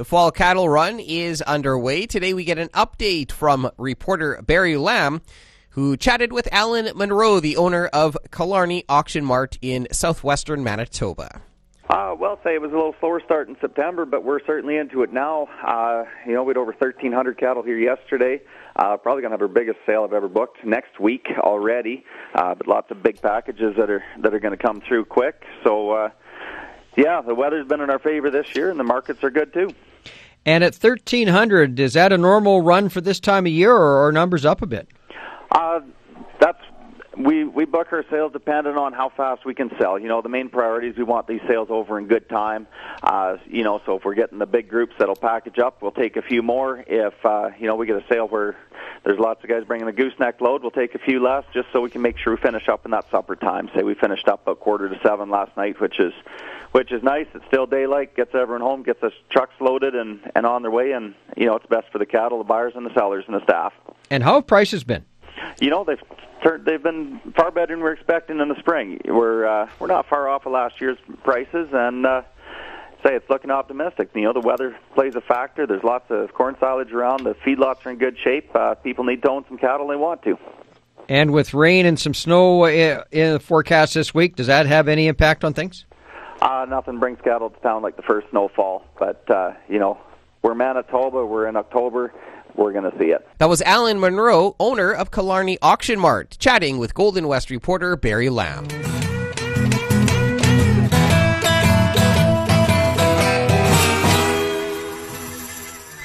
The fall cattle run is underway. Today we get an update from reporter Barry Lamb, who chatted with Alan Monroe, the owner of Killarney Auction Mart in southwestern Manitoba. Uh, well, say it was a little slower start in September, but we're certainly into it now. Uh, you know, we had over 1,300 cattle here yesterday. Uh, probably going to have our biggest sale I've ever booked next week already. Uh, but lots of big packages that are that are going to come through quick. So, uh, yeah, the weather's been in our favor this year, and the markets are good too. And at 1,300, is that a normal run for this time of year, or are numbers up a bit? Uh, we we book our sales dependent on how fast we can sell. You know, the main priority is we want these sales over in good time. Uh, you know, so if we're getting the big groups that'll package up, we'll take a few more. If uh, you know we get a sale where there's lots of guys bringing a gooseneck load, we'll take a few less just so we can make sure we finish up in that supper time. Say we finished up a quarter to seven last night, which is which is nice. It's still daylight, gets everyone home, gets the trucks loaded and and on their way, and you know it's best for the cattle, the buyers, and the sellers and the staff. And how have prices been? You know they've turned, they've been far better than we are expecting in the spring. We're uh, we're not far off of last year's prices, and uh, say it's looking optimistic. You know the weather plays a factor. There's lots of corn silage around. The feedlots are in good shape. Uh, people need to own some cattle. They want to. And with rain and some snow uh, in the forecast this week, does that have any impact on things? Uh, nothing brings cattle to town like the first snowfall. But uh, you know, we're Manitoba. We're in October we're going to see it. That was Alan Monroe, owner of Killarney Auction Mart, chatting with Golden West reporter Barry Lamb.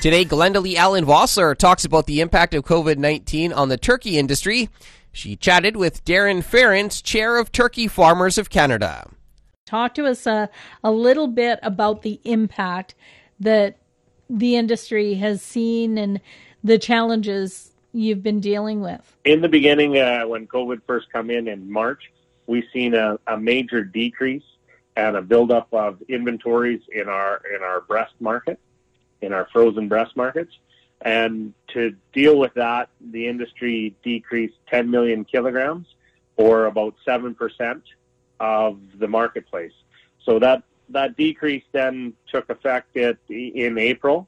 Today, Glenda Lee Allen Vossler talks about the impact of COVID 19 on the turkey industry. She chatted with Darren Ference, chair of Turkey Farmers of Canada. Talk to us uh, a little bit about the impact that the industry has seen and the challenges you've been dealing with? In the beginning, uh, when COVID first come in in March, we've seen a, a major decrease and a buildup of inventories in our in our breast market, in our frozen breast markets. And to deal with that, the industry decreased 10 million kilograms, or about seven percent of the marketplace. So that that decrease then took effect at, in April,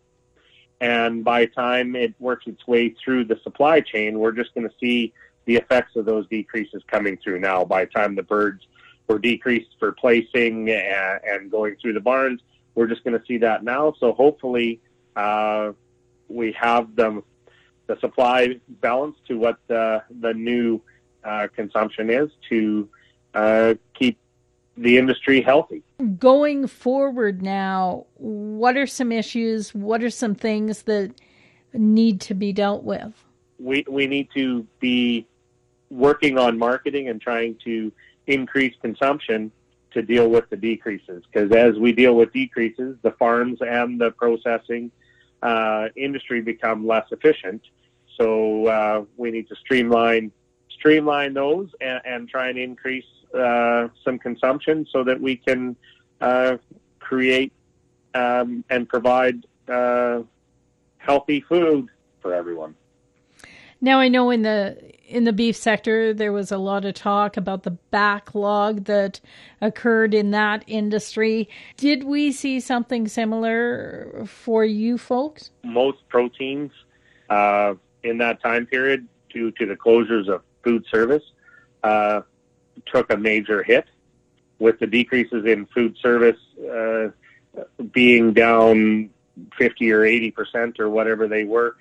and by the time it works its way through the supply chain, we're just going to see the effects of those decreases coming through now. By the time the birds were decreased for placing and, and going through the barns, we're just going to see that now. So hopefully, uh, we have the the supply balance to what the the new uh, consumption is to uh, keep the industry healthy. Going forward now, what are some issues? What are some things that need to be dealt with? We we need to be working on marketing and trying to increase consumption to deal with the decreases. Because as we deal with decreases, the farms and the processing uh, industry become less efficient. So uh, we need to streamline streamline those and, and try and increase uh, some consumption so that we can uh, create um, and provide uh, healthy food for everyone. Now I know in the in the beef sector there was a lot of talk about the backlog that occurred in that industry. Did we see something similar for you folks? Most proteins uh, in that time period, due to the closures of food service, uh, took a major hit with the decreases in food service uh, being down 50 or 80 percent or whatever they were.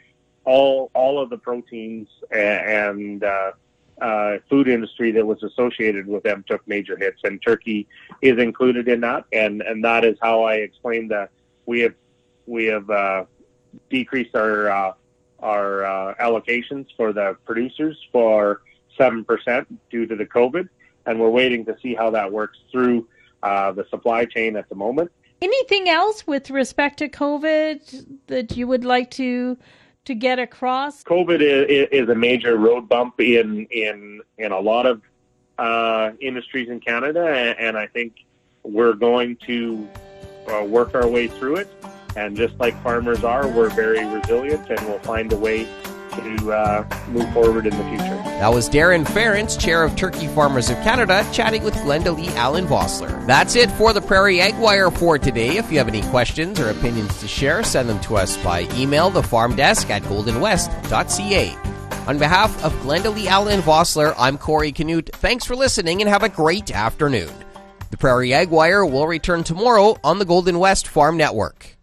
All all of the proteins and uh, uh, food industry that was associated with them took major hits, and turkey is included in that. And and that is how I explained that we have we have uh, decreased our uh, our uh, allocations for the producers for seven percent due to the COVID and we're waiting to see how that works through uh, the supply chain at the moment. Anything else with respect to COVID that you would like to to get across? COVID is, is a major road bump in in in a lot of uh, industries in Canada, and, and, I think we're going to uh, work our way through it. And just like farmers are, we're very resilient, and we'll find a way to uh, move forward in the future. That was Darren Ference, Chair of Turkey Farmers of Canada, chatting with Glenda Lee Allen Vossler. That's it for the Prairie Ag Wire for today. If you have any questions or opinions to share, send them to us by email, thefarmdesk at goldenwest.ca. On behalf of Glenda Lee Allen Vossler, I'm Corey Canute. Thanks for listening and have a great afternoon. The Prairie Ag Wire will return tomorrow on the Golden West Farm Network.